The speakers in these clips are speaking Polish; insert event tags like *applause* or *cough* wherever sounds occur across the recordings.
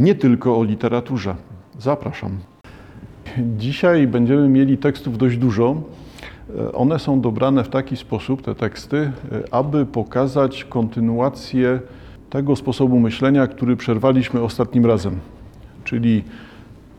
nie tylko o literaturze. Zapraszam. Dzisiaj będziemy mieli tekstów dość dużo. One są dobrane w taki sposób, te teksty, aby pokazać kontynuację tego sposobu myślenia, który przerwaliśmy ostatnim razem. Czyli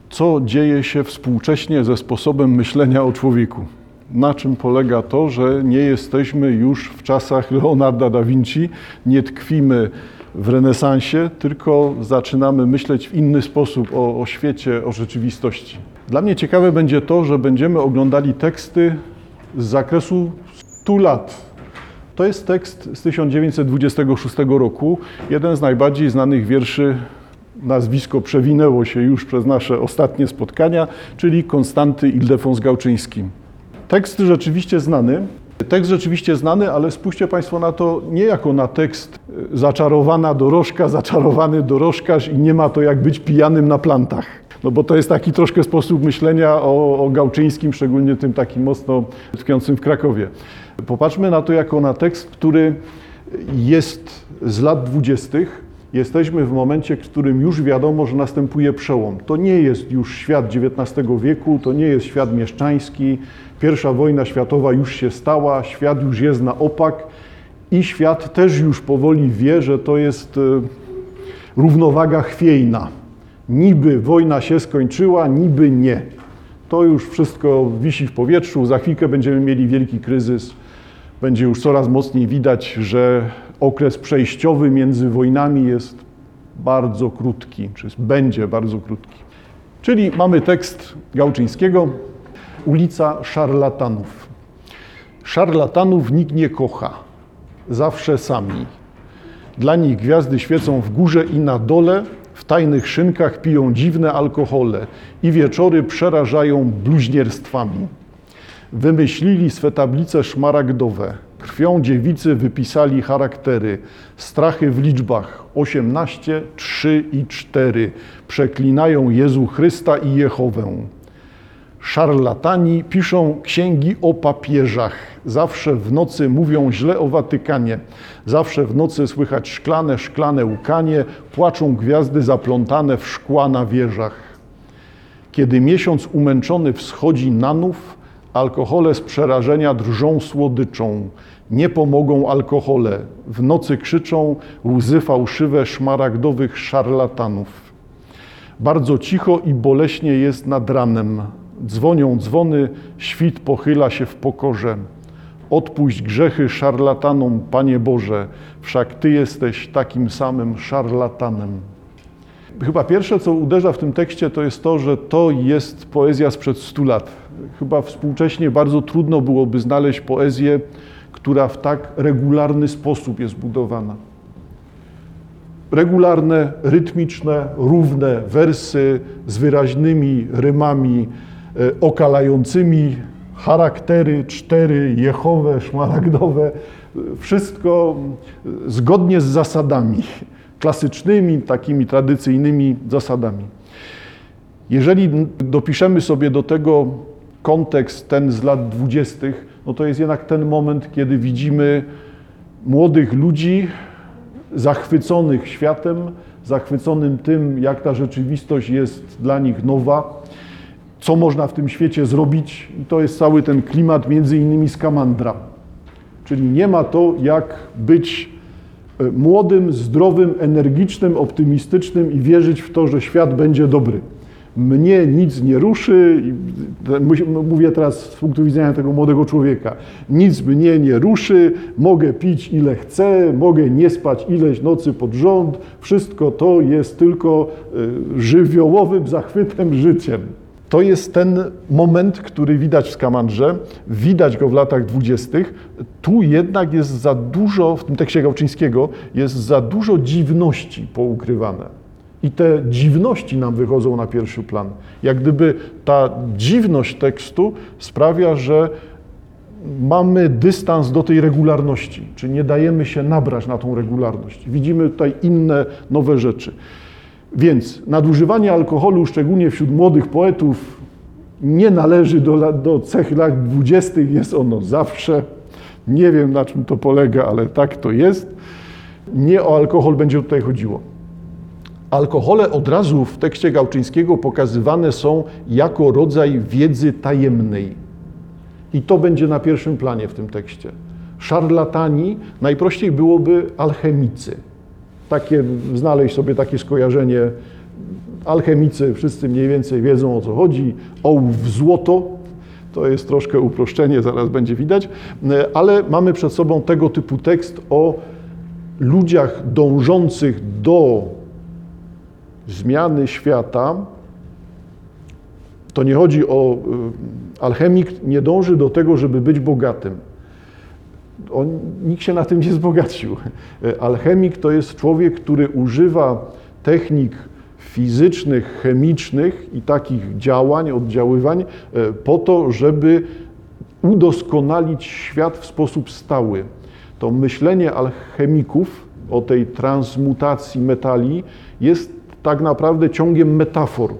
co dzieje się współcześnie ze sposobem myślenia o człowieku. Na czym polega to, że nie jesteśmy już w czasach *laughs* Leonarda da Vinci, nie tkwimy w renesansie, tylko zaczynamy myśleć w inny sposób o, o świecie, o rzeczywistości. Dla mnie ciekawe będzie to, że będziemy oglądali teksty z zakresu 100 lat. To jest tekst z 1926 roku, jeden z najbardziej znanych wierszy nazwisko przewinęło się już przez nasze ostatnie spotkania, czyli Konstanty Ildefons Gałczyński. Tekst rzeczywiście znany, tekst rzeczywiście znany, ale spójrzcie Państwo na to nie jako na tekst e, zaczarowana dorożka, zaczarowany dorożkarz i nie ma to jak być pijanym na plantach. No bo to jest taki troszkę sposób myślenia o, o Gałczyńskim, szczególnie tym takim mocno tkwiącym w Krakowie. Popatrzmy na to jako na tekst, który jest z lat dwudziestych, Jesteśmy w momencie, w którym już wiadomo, że następuje przełom. To nie jest już świat XIX wieku, to nie jest świat mieszczański. Pierwsza wojna światowa już się stała, świat już jest na opak i świat też już powoli wie, że to jest e, równowaga chwiejna. Niby wojna się skończyła, niby nie. To już wszystko wisi w powietrzu, za chwilkę będziemy mieli wielki kryzys. Będzie już coraz mocniej widać, że okres przejściowy między wojnami jest bardzo krótki, czy będzie bardzo krótki. Czyli mamy tekst Gałczyńskiego, ulica szarlatanów. Szarlatanów nikt nie kocha, zawsze sami. Dla nich gwiazdy świecą w górze i na dole, w tajnych szynkach piją dziwne alkohole i wieczory przerażają bluźnierstwami. Wymyślili swe tablice szmaragdowe, Krwią dziewicy wypisali charaktery, strachy w liczbach 18, 3 i 4. Przeklinają Jezu Chrysta i Jehowę. Szarlatani piszą księgi o papieżach. Zawsze w nocy mówią źle o Watykanie. Zawsze w nocy słychać szklane, szklane łkanie. Płaczą gwiazdy zaplątane w szkła na wieżach. Kiedy miesiąc umęczony wschodzi na nów, Alkohole z przerażenia drżą słodyczą. Nie pomogą alkohole. W nocy krzyczą łzy fałszywe szmaragdowych szarlatanów. Bardzo cicho i boleśnie jest nad ranem. Dzwonią dzwony, świt pochyla się w pokorze. Odpuść grzechy szarlatanom, Panie Boże, wszak Ty jesteś takim samym szarlatanem. Chyba pierwsze, co uderza w tym tekście, to jest to, że to jest poezja sprzed stu lat. Chyba współcześnie bardzo trudno byłoby znaleźć poezję, która w tak regularny sposób jest budowana. Regularne, rytmiczne, równe wersy z wyraźnymi rymami okalającymi, charaktery cztery, jechowe, szmaragdowe, wszystko zgodnie z zasadami klasycznymi, takimi tradycyjnymi zasadami. Jeżeli dopiszemy sobie do tego kontekst ten z lat dwudziestych, no to jest jednak ten moment, kiedy widzimy młodych ludzi zachwyconych światem, zachwyconym tym, jak ta rzeczywistość jest dla nich nowa, co można w tym świecie zrobić. I to jest cały ten klimat między innymi Skamandra. Czyli nie ma to, jak być E, młodym, zdrowym, energicznym, optymistycznym i wierzyć w to, że świat będzie dobry. Mnie nic nie ruszy, mówię teraz z punktu widzenia tego młodego człowieka, nic mnie nie ruszy, mogę pić ile chcę, mogę nie spać ileś nocy pod rząd, wszystko to jest tylko e, żywiołowym zachwytem życiem. To jest ten moment, który widać w Skamandrze, widać go w latach dwudziestych. Tu jednak jest za dużo, w tym tekście Gałczyńskiego, jest za dużo dziwności poukrywane. I te dziwności nam wychodzą na pierwszy plan. Jak gdyby ta dziwność tekstu sprawia, że mamy dystans do tej regularności, czy nie dajemy się nabrać na tą regularność. Widzimy tutaj inne, nowe rzeczy. Więc nadużywanie alkoholu, szczególnie wśród młodych poetów, nie należy do, do cech lat dwudziestych, jest ono zawsze. Nie wiem na czym to polega, ale tak to jest. Nie o alkohol będzie tutaj chodziło. Alkohole od razu w tekście Gałczyńskiego pokazywane są jako rodzaj wiedzy tajemnej. I to będzie na pierwszym planie w tym tekście. Szarlatani najprościej byłoby alchemicy. Takie, znaleźć sobie takie skojarzenie. Alchemicy wszyscy mniej więcej wiedzą o co chodzi. Ołów złoto, to jest troszkę uproszczenie, zaraz będzie widać, ale mamy przed sobą tego typu tekst o ludziach dążących do zmiany świata. To nie chodzi o. y, Alchemik nie dąży do tego, żeby być bogatym. On, nikt się na tym nie wzbogacił. Alchemik to jest człowiek, który używa technik fizycznych, chemicznych i takich działań, oddziaływań e, po to, żeby udoskonalić świat w sposób stały. To myślenie alchemików o tej transmutacji metali jest tak naprawdę ciągiem metafor.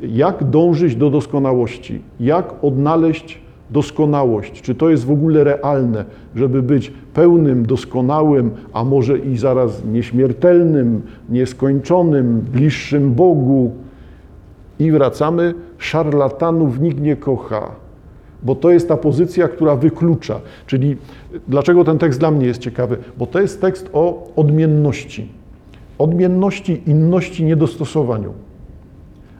Jak dążyć do doskonałości? Jak odnaleźć doskonałość? Czy to jest w ogóle realne, żeby być pełnym, doskonałym, a może i zaraz nieśmiertelnym, nieskończonym, bliższym Bogu? I wracamy, szarlatanów nikt nie kocha, bo to jest ta pozycja, która wyklucza. Czyli dlaczego ten tekst dla mnie jest ciekawy? Bo to jest tekst o odmienności. Odmienności, inności, niedostosowaniu.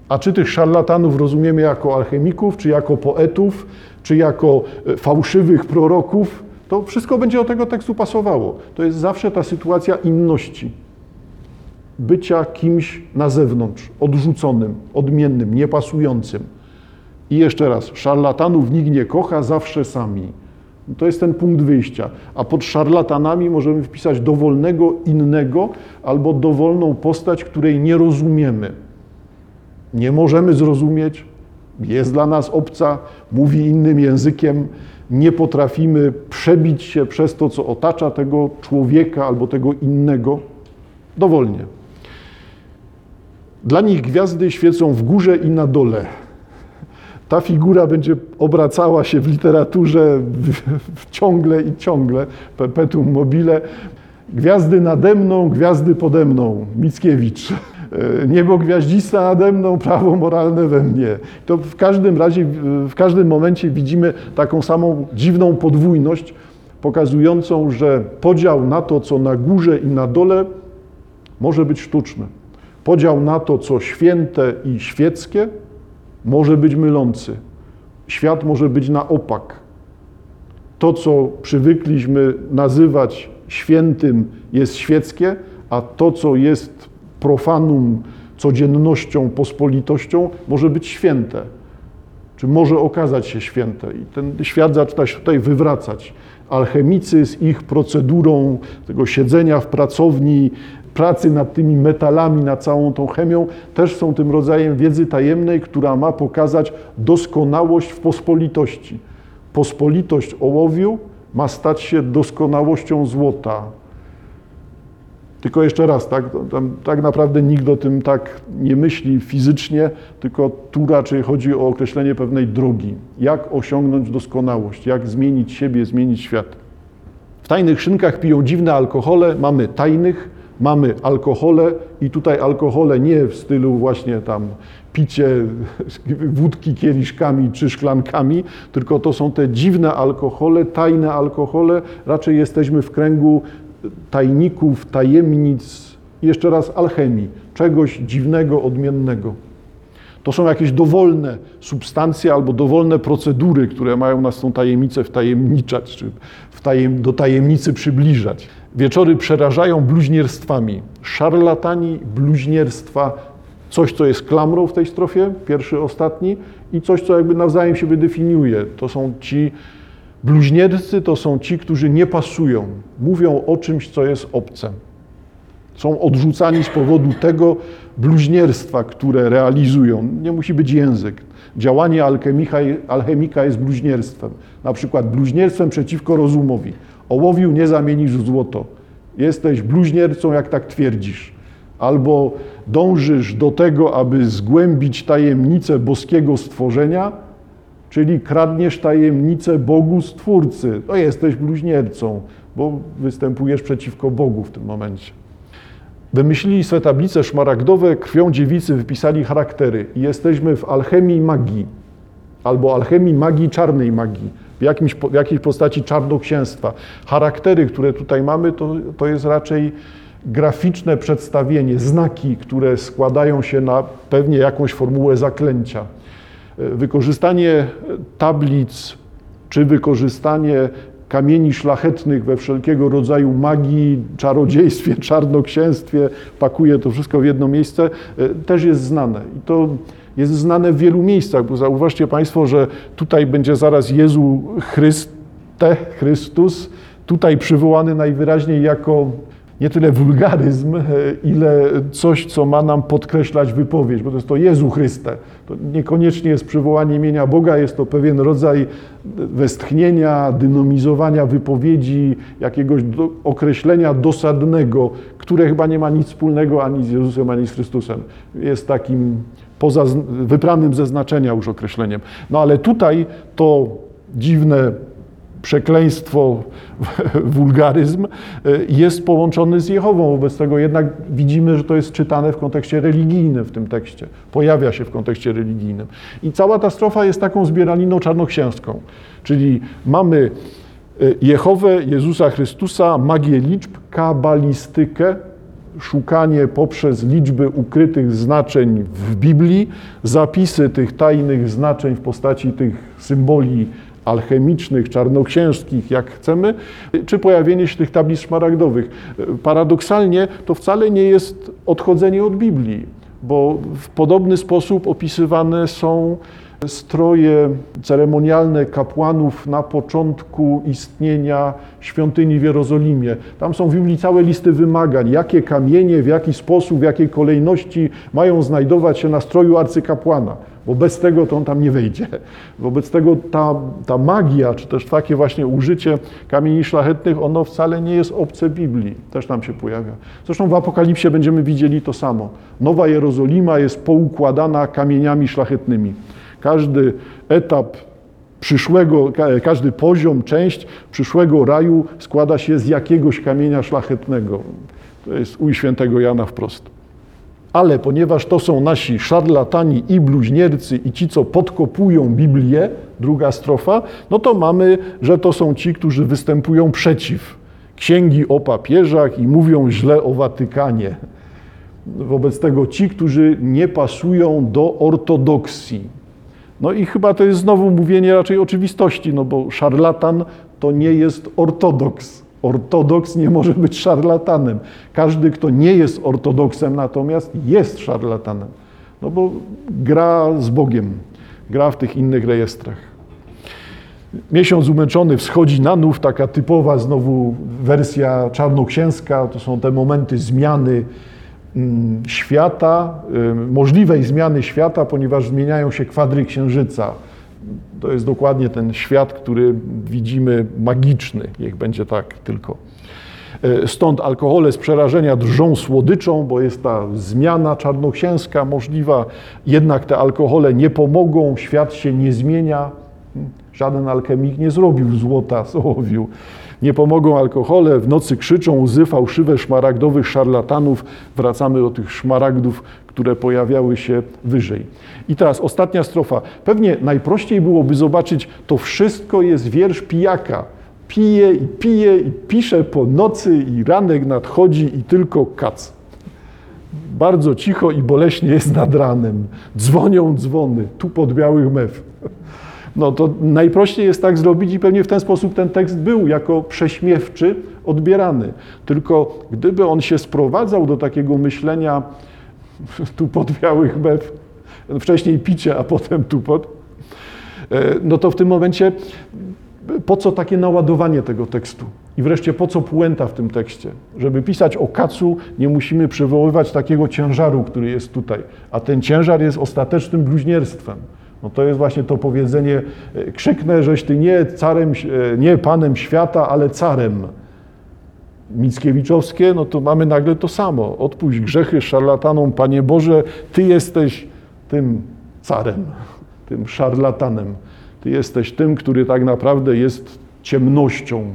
A czy tych szarlatanów rozumiemy jako alchemików, czy jako poetów, czy jako e, fałszywych proroków, to wszystko będzie do tego tekstu pasowało. To jest zawsze ta sytuacja inności. Bycia kimś na zewnątrz, odrzuconym, odmiennym, niepasującym. I jeszcze raz, szarlatanów nikt nie kocha, zawsze sami. To jest ten punkt wyjścia. A pod szarlatanami możemy wpisać dowolnego innego albo dowolną postać, której nie rozumiemy. Nie możemy zrozumieć, jest dla nas obca, mówi innym językiem, nie potrafimy przebić się przez to, co otacza tego człowieka albo tego innego dowolnie. Dla nich gwiazdy świecą w górze i na dole. Ta figura będzie obracała się w literaturze ciągle i ciągle, perpetuum mobile. Gwiazdy nade mną, gwiazdy pode mną. Mickiewicz. E, Niebo gwiaździsta nade mną, prawo moralne we mnie. To w każdym razie, w każdym momencie widzimy taką samą dziwną podwójność, pokazującą, że podział na to, co na górze i na dole, może być sztuczny. Podział na to, co święte i świeckie, może być mylący. Świat może być na opak. To, co przywykliśmy nazywać świętym, jest świeckie, a to, co jest profanum, codziennością, pospolitością, może być święte. Czy może okazać się święte. I ten świat zaczyna się tutaj wywracać. Alchemicy z ich procedurą tego siedzenia w pracowni, pracy nad tymi metalami, nad całą tą chemią, też są tym rodzajem wiedzy tajemnej, która ma pokazać doskonałość w pospolitości. Pospolitość ołowiu ma stać się doskonałością złota. Tylko jeszcze raz, tak, tam, tak naprawdę nikt o tym tak nie myśli fizycznie, tylko tu raczej chodzi o określenie pewnej drogi. Jak osiągnąć doskonałość, jak zmienić siebie, zmienić świat. W tajnych szynkach piją dziwne alkohole, mamy tajnych, mamy alkohole i tutaj alkohole nie w stylu właśnie tam picie *laughs* wódki kieliszkami czy szklankami, tylko to są te dziwne alkohole, tajne alkohole. Raczej jesteśmy w kręgu tajników, tajemnic, jeszcze raz alchemii, czegoś dziwnego, odmiennego. To są jakieś dowolne substancje albo dowolne procedury, które mają nas tą tajemnicę wtajemniczać, czy w tajem, do tajemnicy przybliżać. Wieczory przerażają bluźnierstwami. Szarlatani, bluźnierstwa, coś, co jest klamrą w tej strofie, pierwszy, ostatni, i coś, co jakby nawzajem się definiuje. To są ci bluźniercy, to są ci, którzy nie pasują, mówią o czymś, co jest obce. Są odrzucani z powodu tego bluźnierstwa, które realizują. Nie musi być język. Działanie alchemika, alchemika jest bluźnierstwem. Na przykład bluźnierstwem przeciwko rozumowi. Ołowiu nie zamienisz w złoto. Jesteś bluźniercą, jak tak twierdzisz. Albo dążysz do tego, aby zgłębić tajemnicę boskiego stworzenia, czyli kradniesz tajemnicę Bogu Stwórcy. To jesteś bluźniercą, bo występujesz przeciwko Bogu w tym momencie. Wymyślili swe tablice szmaragdowe, krwią dziewicy wypisali charaktery. I jesteśmy w alchemii magii, albo alchemii magii, czarnej magii, w, jakimś, w jakiejś postaci czarnoksięstwa. Charaktery, które tutaj mamy, to, to jest raczej graficzne przedstawienie, znaki, które składają się na pewnie jakąś formułę zaklęcia. Wykorzystanie tablic, czy wykorzystanie kamieni szlachetnych we wszelkiego rodzaju magii, czarodziejstwie, *laughs* czarnoksięstwie, pakuje to wszystko w jedno miejsce, też jest znane. I to jest znane w wielu miejscach, bo zauważcie Państwo, że tutaj będzie zaraz Jezu Chryste, Chrystus, tutaj przywołany najwyraźniej jako nie tyle wulgaryzm, ile coś, co ma nam podkreślać wypowiedź, bo to jest to Jezu Chryste. To niekoniecznie jest przywołanie imienia Boga, jest to pewien rodzaj westchnienia, dynamizowania wypowiedzi, jakiegoś do, określenia dosadnego, które chyba nie ma nic wspólnego ani z Jezusem, ani z Chrystusem. Jest takim poza wypranym ze znaczenia już określeniem. No ale tutaj to dziwne przekleństwo, *laughs* wulgaryzm jest połączony z Jehową. Wobec tego jednak widzimy, że to jest czytane w kontekście religijnym w tym tekście. Pojawia się w kontekście religijnym. I cała ta strofa jest taką zbieraniną czarnoksięską. Czyli mamy Jehowę, Jezusa Chrystusa, magię liczb, kabalistykę, szukanie poprzez liczby ukrytych znaczeń w Biblii, zapisy tych tajnych znaczeń w postaci tych symboli alchemicznych, czarnoksiężskich, jak chcemy, czy pojawienie się tych tablic szmaragdowych. Paradoksalnie to wcale nie jest odchodzenie od Biblii, bo w podobny sposób opisywane są stroje ceremonialne kapłanów na początku istnienia świątyni w Jerozolimie. Tam są w Biblii całe listy wymagań, jakie kamienie, w jaki sposób, w jakiej kolejności mają znajdować się na stroju arcykapłana bo bez tego to on tam nie wejdzie. Wobec tego ta, ta magia, czy też takie właśnie użycie kamieni szlachetnych, ono wcale nie jest obce Biblii, też tam się pojawia. Zresztą w Apokalipsie będziemy widzieli to samo. Nowa Jerozolima jest poukładana kamieniami szlachetnymi. Każdy etap przyszłego, każdy poziom, część przyszłego raju składa się z jakiegoś kamienia szlachetnego. To jest u świętego Jana wprost. Ale ponieważ to są nasi szarlatani i bluźniercy i ci, co podkopują Biblię, druga strofa, no to mamy, że to są ci, którzy występują przeciw księgi o papieżach i mówią źle o Watykanie. Wobec tego ci, którzy nie pasują do ortodoksji. No i chyba to jest znowu mówienie raczej oczywistości, no bo szarlatan to nie jest ortodoks. Ortodoks nie może być szarlatanem. Każdy, kto nie jest ortodoksem, natomiast jest szarlatanem. No bo gra z Bogiem, gra w tych innych rejestrach. Miesiąc umęczony wschodzi na nów, taka typowa znowu wersja czarnoksięska. To są te momenty zmiany świata, możliwej zmiany świata, ponieważ zmieniają się kwadry księżyca. To jest dokładnie ten świat, który widzimy magiczny, niech będzie tak tylko. E, stąd alkohole z przerażenia drżą słodyczą, bo jest ta zmiana czarnoksięska możliwa, jednak te alkohole nie pomogą, świat się nie zmienia. Żaden alchemik nie zrobił złota *laughs* z ołowiu. Nie pomogą alkohole, w nocy krzyczą łzy fałszywe szmaragdowych szarlatanów. Wracamy do tych szmaragdów, które pojawiały się wyżej. I teraz ostatnia strofa. Pewnie najprościej byłoby zobaczyć, to wszystko jest wiersz pijaka. Pije i pije i pisze po nocy i ranek nadchodzi i tylko kac. Bardzo cicho i boleśnie jest nad ranem. Dzwonią dzwony, tu pod białych mew. No to najprościej jest tak zrobić i pewnie w ten sposób ten tekst był jako prześmiewczy odbierany. Tylko gdyby on się sprowadzał do takiego myślenia *laughs* tu pod białych mew, wcześniej picie, a potem tupot, e, no to w tym momencie po co takie naładowanie tego tekstu? I wreszcie po co puenta w tym tekście? Żeby pisać o kacu, nie musimy przywoływać takiego ciężaru, który jest tutaj, a ten ciężar jest ostatecznym bluźnierstwem. No to jest właśnie to powiedzenie, e, krzyknę, żeś ty nie carem, e, nie panem świata, ale carem. Mickiewiczowskie, no to mamy nagle to samo. Odpuść grzechy szarlatanom, Panie Boże, Ty jesteś tym carem, tym szarlatanem. Ty jesteś tym, który tak naprawdę jest ciemnością.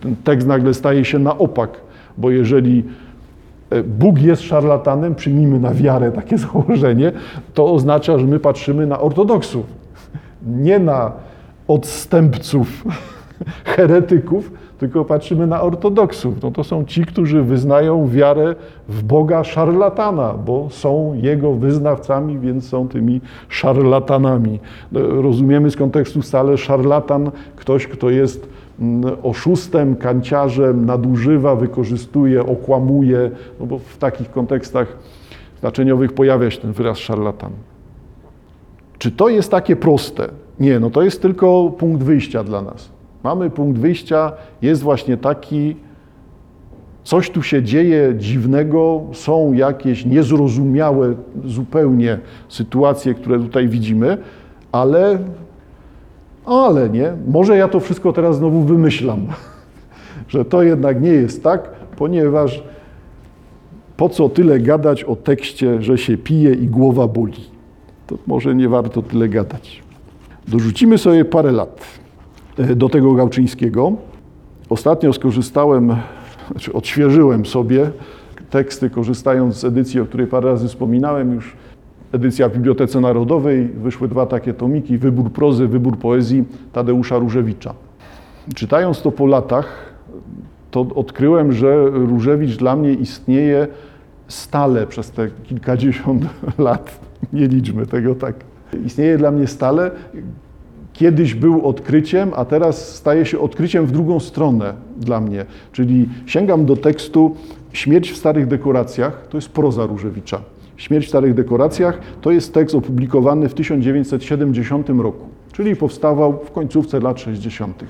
Ten tekst nagle staje się na opak, bo jeżeli Bóg jest szarlatanem, przyjmijmy na wiarę takie *laughs* założenie, to oznacza, że my patrzymy na ortodoksów, nie na odstępców, *laughs* heretyków, tylko patrzymy na ortodoksów. No to są ci, którzy wyznają wiarę w Boga szarlatana, bo są Jego wyznawcami, więc są tymi szarlatanami. Rozumiemy z kontekstu stale szarlatan, ktoś, kto jest mm, oszustem, kanciarzem, nadużywa, wykorzystuje, okłamuje, no bo w takich kontekstach znaczeniowych pojawia się ten wyraz szarlatan. Czy to jest takie proste? Nie, no to jest tylko punkt wyjścia dla nas. Mamy punkt wyjścia, jest właśnie taki, coś tu się dzieje dziwnego, są jakieś niezrozumiałe zupełnie sytuacje, które tutaj widzimy, ale, ale nie, może ja to wszystko teraz znowu wymyślam, *laughs* że to jednak nie jest tak, ponieważ po co tyle gadać o tekście, że się pije i głowa boli? To może nie warto tyle gadać. Dorzucimy sobie parę lat. E, do tego Gałczyńskiego. Ostatnio skorzystałem, znaczy odświeżyłem sobie teksty, korzystając z edycji, o której parę razy wspominałem już. Edycja w Bibliotece Narodowej, wyszły dwa takie tomiki, Wybór prozy, Wybór poezji Tadeusza Różewicza. Czytając to po latach, to odkryłem, że Różewicz dla mnie istnieje stale przez te kilkadziesiąt *laughs* lat. Nie liczmy tego tak. Istnieje dla mnie stale kiedyś był odkryciem, a teraz staje się odkryciem w drugą stronę dla mnie. Czyli sięgam do tekstu Śmierć w starych dekoracjach, to jest proza Różewicza. Śmierć w starych dekoracjach to jest tekst opublikowany w 1970 roku, czyli powstawał w końcówce lat 60.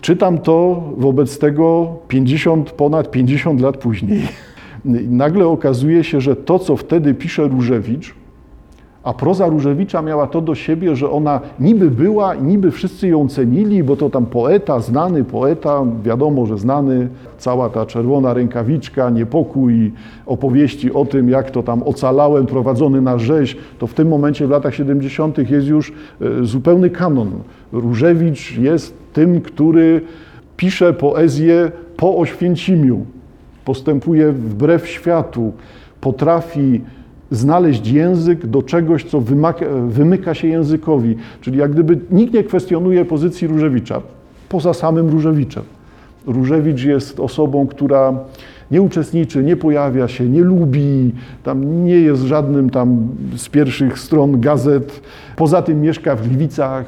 Czytam to wobec tego 50, ponad 50 lat później. *laughs* Nagle okazuje się, że to, co wtedy pisze Różewicz, a proza Różewicza miała to do siebie, że ona niby była niby wszyscy ją cenili, bo to tam poeta, znany poeta, wiadomo, że znany, cała ta czerwona rękawiczka, niepokój, opowieści o tym, jak to tam ocalałem, prowadzony na rzeź, to w tym momencie w latach 70. jest już e, zupełny kanon. Różewicz jest tym, który pisze poezję po Oświęcimiu, postępuje wbrew światu, potrafi znaleźć język do czegoś, co wymaka, wymyka się językowi. Czyli jak gdyby nikt nie kwestionuje pozycji Różewicza, poza samym Różewiczem. Różewicz jest osobą, która nie uczestniczy, nie pojawia się, nie lubi, tam nie jest żadnym tam z pierwszych stron gazet. Poza tym mieszka w Gliwicach,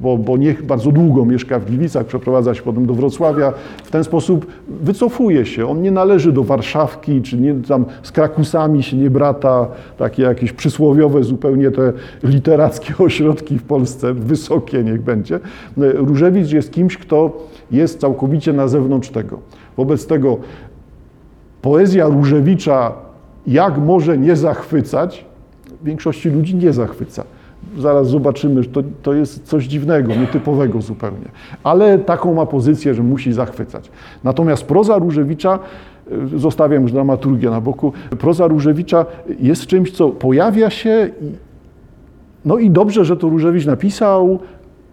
bo, bo niech bardzo długo mieszka w Gliwicach, przeprowadza się potem do Wrocławia. W ten sposób wycofuje się. On nie należy do Warszawki, czy nie, tam z Krakusami się nie brata, takie jakieś przysłowiowe zupełnie te literackie *laughs* ośrodki w Polsce, wysokie niech będzie. Różewicz jest kimś, kto jest całkowicie na zewnątrz tego. Wobec tego poezja Różewicza jak może nie zachwycać, większości ludzi nie zachwyca. Zaraz zobaczymy, że to, to jest coś dziwnego, nietypowego zupełnie. Ale taką ma pozycję, że musi zachwycać. Natomiast proza Różewicza, y, zostawiam już dramaturgię na boku, proza Różewicza jest czymś, co pojawia się no i dobrze, że to Różewicz napisał,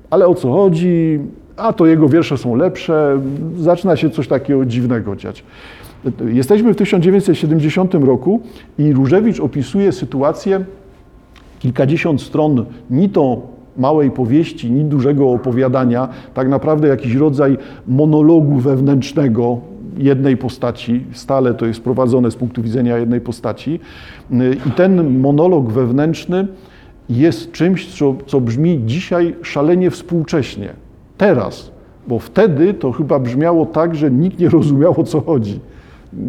ale o co chodzi? A to jego wiersze są lepsze. Zaczyna się coś takiego dziwnego dziać. Jesteśmy w 1970 roku i Różewicz opisuje sytuację, kilkadziesiąt stron, ni to małej powieści, ni dużego opowiadania, tak naprawdę jakiś rodzaj monologu wewnętrznego jednej postaci, stale to jest prowadzone z punktu widzenia jednej postaci. I ten monolog wewnętrzny jest czymś, co, co brzmi dzisiaj szalenie współcześnie. Teraz, bo wtedy to chyba brzmiało tak, że nikt nie rozumiał o co chodzi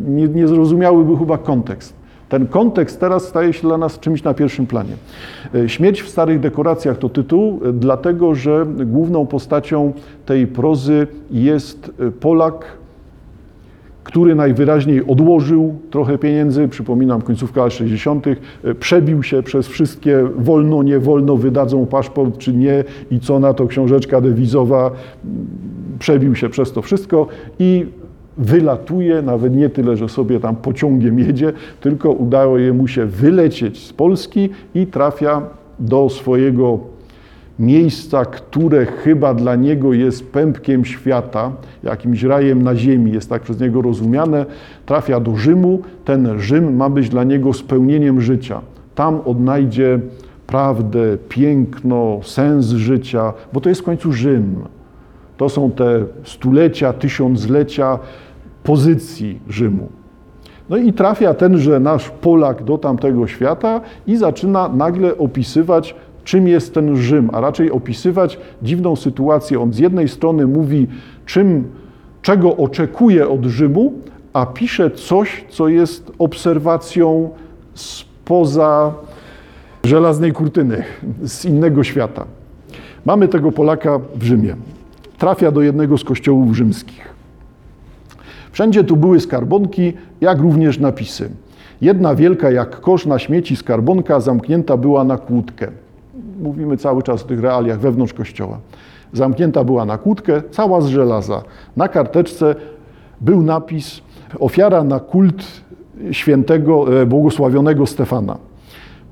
nie, nie zrozumiałyby chyba kontekst. Ten kontekst teraz staje się dla nas czymś na pierwszym planie. E, Śmierć w starych dekoracjach to tytuł, e, dlatego że główną postacią tej prozy jest e, Polak, który najwyraźniej odłożył trochę pieniędzy, przypominam końcówka lat 60., przebił się przez wszystkie wolno, nie wolno, wydadzą paszport czy nie i co na to książeczka dewizowa, przebił się przez to wszystko i wylatuje, nawet nie tyle, że sobie tam pociągiem jedzie, tylko udało mu się wylecieć z Polski i trafia do swojego miejsca, które chyba dla niego jest pępkiem świata, jakimś rajem na ziemi, jest tak przez niego rozumiane, trafia do Rzymu. Ten Rzym ma być dla niego spełnieniem życia. Tam odnajdzie prawdę, piękno, sens życia, bo to jest w końcu Rzym. To są te stulecia, tysiąclecia pozycji Rzymu. No i trafia tenże nasz Polak do tamtego świata i zaczyna nagle opisywać, czym jest ten Rzym, a raczej opisywać dziwną sytuację. On z jednej strony mówi, czym, czego oczekuje od Rzymu, a pisze coś, co jest obserwacją spoza żelaznej kurtyny, z innego świata. Mamy tego Polaka w Rzymie. Trafia do jednego z kościołów rzymskich. Wszędzie tu były skarbonki, jak również napisy. Jedna wielka jak kosz na śmieci skarbonka zamknięta była na kłódkę. Mówimy cały czas o tych realiach wewnątrz kościoła. Zamknięta była na kłódkę, cała z żelaza. Na karteczce był napis ofiara na kult świętego, e, błogosławionego Stefana.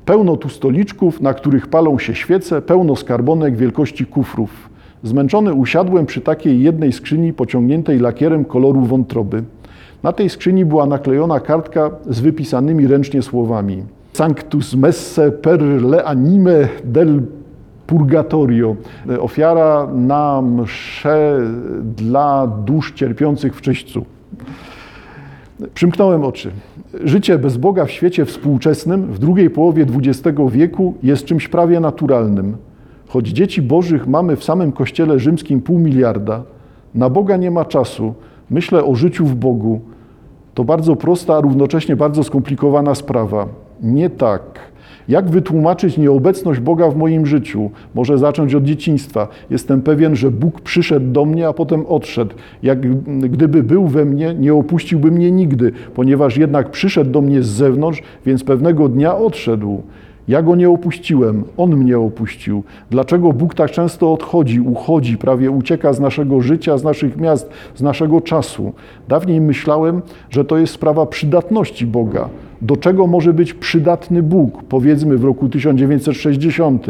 Pełno tu stoliczków, na których palą się świece, pełno skarbonek wielkości kufrów. Zmęczony usiadłem przy takiej jednej skrzyni pociągniętej lakierem koloru wątroby. Na tej skrzyni była naklejona kartka z wypisanymi ręcznie słowami. Sanctus messe per le anime del purgatorio. Ofiara na mszę dla dusz cierpiących w czyśćcu. Przymknąłem oczy. Życie bez Boga w świecie współczesnym w drugiej połowie XX wieku jest czymś prawie naturalnym. Choć dzieci bożych mamy w samym kościele rzymskim pół miliarda, na Boga nie ma czasu. Myślę o życiu w Bogu. To bardzo prosta, a równocześnie bardzo skomplikowana sprawa. Nie tak. Jak wytłumaczyć nieobecność Boga w moim życiu? Może zacząć od dzieciństwa. Jestem pewien, że Bóg przyszedł do mnie, a potem odszedł. Jak gdyby był we mnie, nie opuściłby mnie nigdy, ponieważ jednak przyszedł do mnie z zewnątrz, więc pewnego dnia odszedł. Ja go nie opuściłem, on mnie opuścił. Dlaczego Bóg tak często odchodzi, uchodzi, prawie ucieka z naszego życia, z naszych miast, z naszego czasu? Dawniej myślałem, że to jest sprawa przydatności Boga. Do czego może być przydatny Bóg, powiedzmy w roku 1960,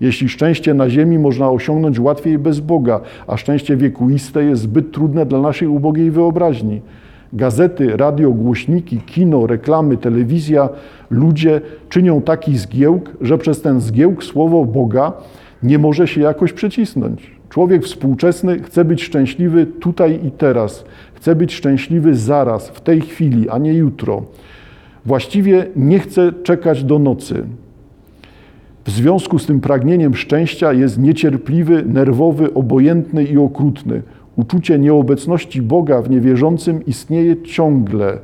jeśli szczęście na ziemi można osiągnąć łatwiej bez Boga, a szczęście wiekuiste jest zbyt trudne dla naszej ubogiej wyobraźni? Gazety, radio, głośniki, kino, reklamy, telewizja, ludzie czynią taki zgiełk, że przez ten zgiełk słowo Boga nie może się jakoś przecisnąć. Człowiek współczesny chce być szczęśliwy tutaj i teraz. Chce być szczęśliwy zaraz, w tej chwili, a nie jutro. Właściwie nie chce czekać do nocy. W związku z tym pragnieniem szczęścia jest niecierpliwy, nerwowy, obojętny i okrutny. Uczucie nieobecności Boga w niewierzącym istnieje ciągle.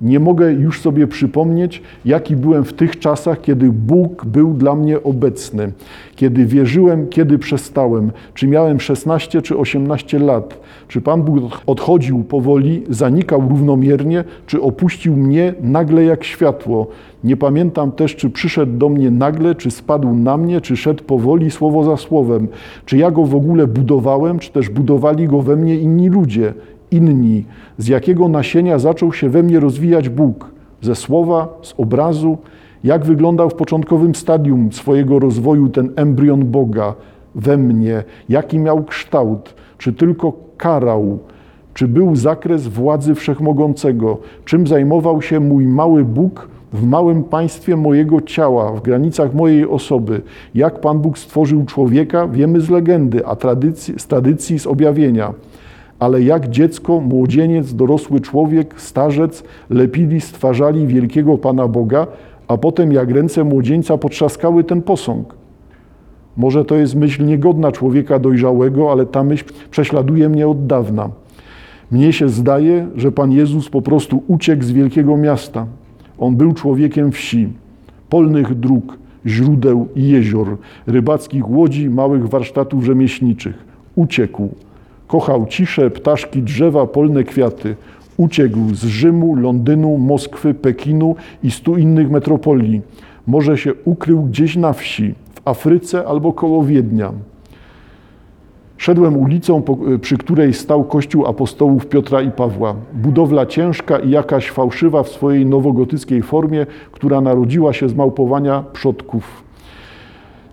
Nie mogę już sobie przypomnieć, jaki byłem w tych czasach, kiedy Bóg był dla mnie obecny, kiedy wierzyłem, kiedy przestałem, czy miałem 16 czy 18 lat, czy Pan Bóg odchodził powoli, zanikał równomiernie, czy opuścił mnie nagle jak światło. Nie pamiętam też, czy przyszedł do mnie nagle, czy spadł na mnie, czy szedł powoli, słowo za słowem, czy ja go w ogóle budowałem, czy też budowali go we mnie inni ludzie inni, z jakiego nasienia zaczął się we mnie rozwijać Bóg, ze słowa, z obrazu, jak wyglądał w początkowym stadium swojego rozwoju ten embrion Boga we mnie, jaki miał kształt, czy tylko karał, czy był zakres władzy wszechmogącego, czym zajmował się mój mały Bóg w małym państwie mojego ciała, w granicach mojej osoby. Jak Pan Bóg stworzył człowieka, wiemy z legendy, a tradycji, z tradycji z objawienia ale jak dziecko, młodzieniec, dorosły człowiek, starzec lepili, stwarzali wielkiego Pana Boga, a potem jak ręce młodzieńca potrzaskały ten posąg. Może to jest myśl niegodna człowieka dojrzałego, ale ta myśl prześladuje mnie od dawna. Mnie się zdaje, że Pan Jezus po prostu uciekł z wielkiego miasta. On był człowiekiem wsi, polnych dróg, źródeł i jezior, rybackich łodzi, małych warsztatów rzemieślniczych. Uciekł, Kochał ciszę, ptaszki, drzewa, polne kwiaty. Uciekł z Rzymu, Londynu, Moskwy, Pekinu i stu innych metropolii. Może się ukrył gdzieś na wsi, w Afryce albo koło Wiednia. Szedłem ulicą, przy której stał kościół apostołów Piotra i Pawła. Budowla ciężka i jakaś fałszywa w swojej nowogotyckiej formie, która narodziła się z małpowania przodków.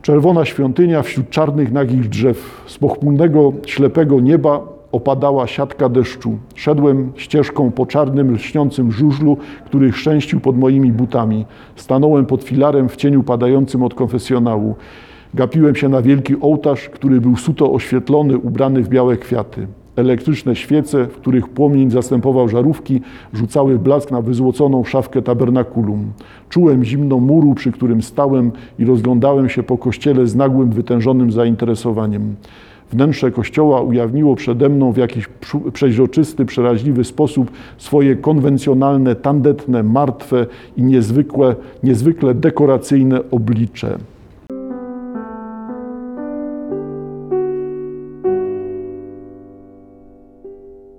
Czerwona świątynia wśród czarnych nagich drzew. Z pochmurnego, ślepego nieba opadała siatka deszczu. Szedłem ścieżką po czarnym, lśniącym żużlu, który chrzęścił pod moimi butami. Stanąłem pod filarem w cieniu padającym od konfesjonału. Gapiłem się na wielki ołtarz, który był suto oświetlony, ubrany w białe kwiaty. Elektryczne świece, w których płomień zastępował żarówki, rzucały blask na wyzłoconą szafkę tabernakulum. Czułem zimno muru, przy którym stałem i rozglądałem się po kościele z nagłym, wytężonym zainteresowaniem. Wnętrze kościoła ujawniło przede mną w jakiś przeźroczysty, przeraźliwy sposób swoje konwencjonalne, tandetne, martwe i niezwykłe, niezwykle dekoracyjne oblicze.